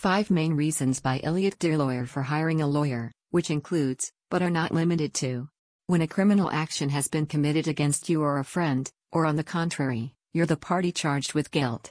5 Main Reasons by Eliott Dear Lawyer for hiring a lawyer, which includes, but are not limited to, when a criminal action has been committed against you or a friend, or on the contrary, you're the party charged with guilt.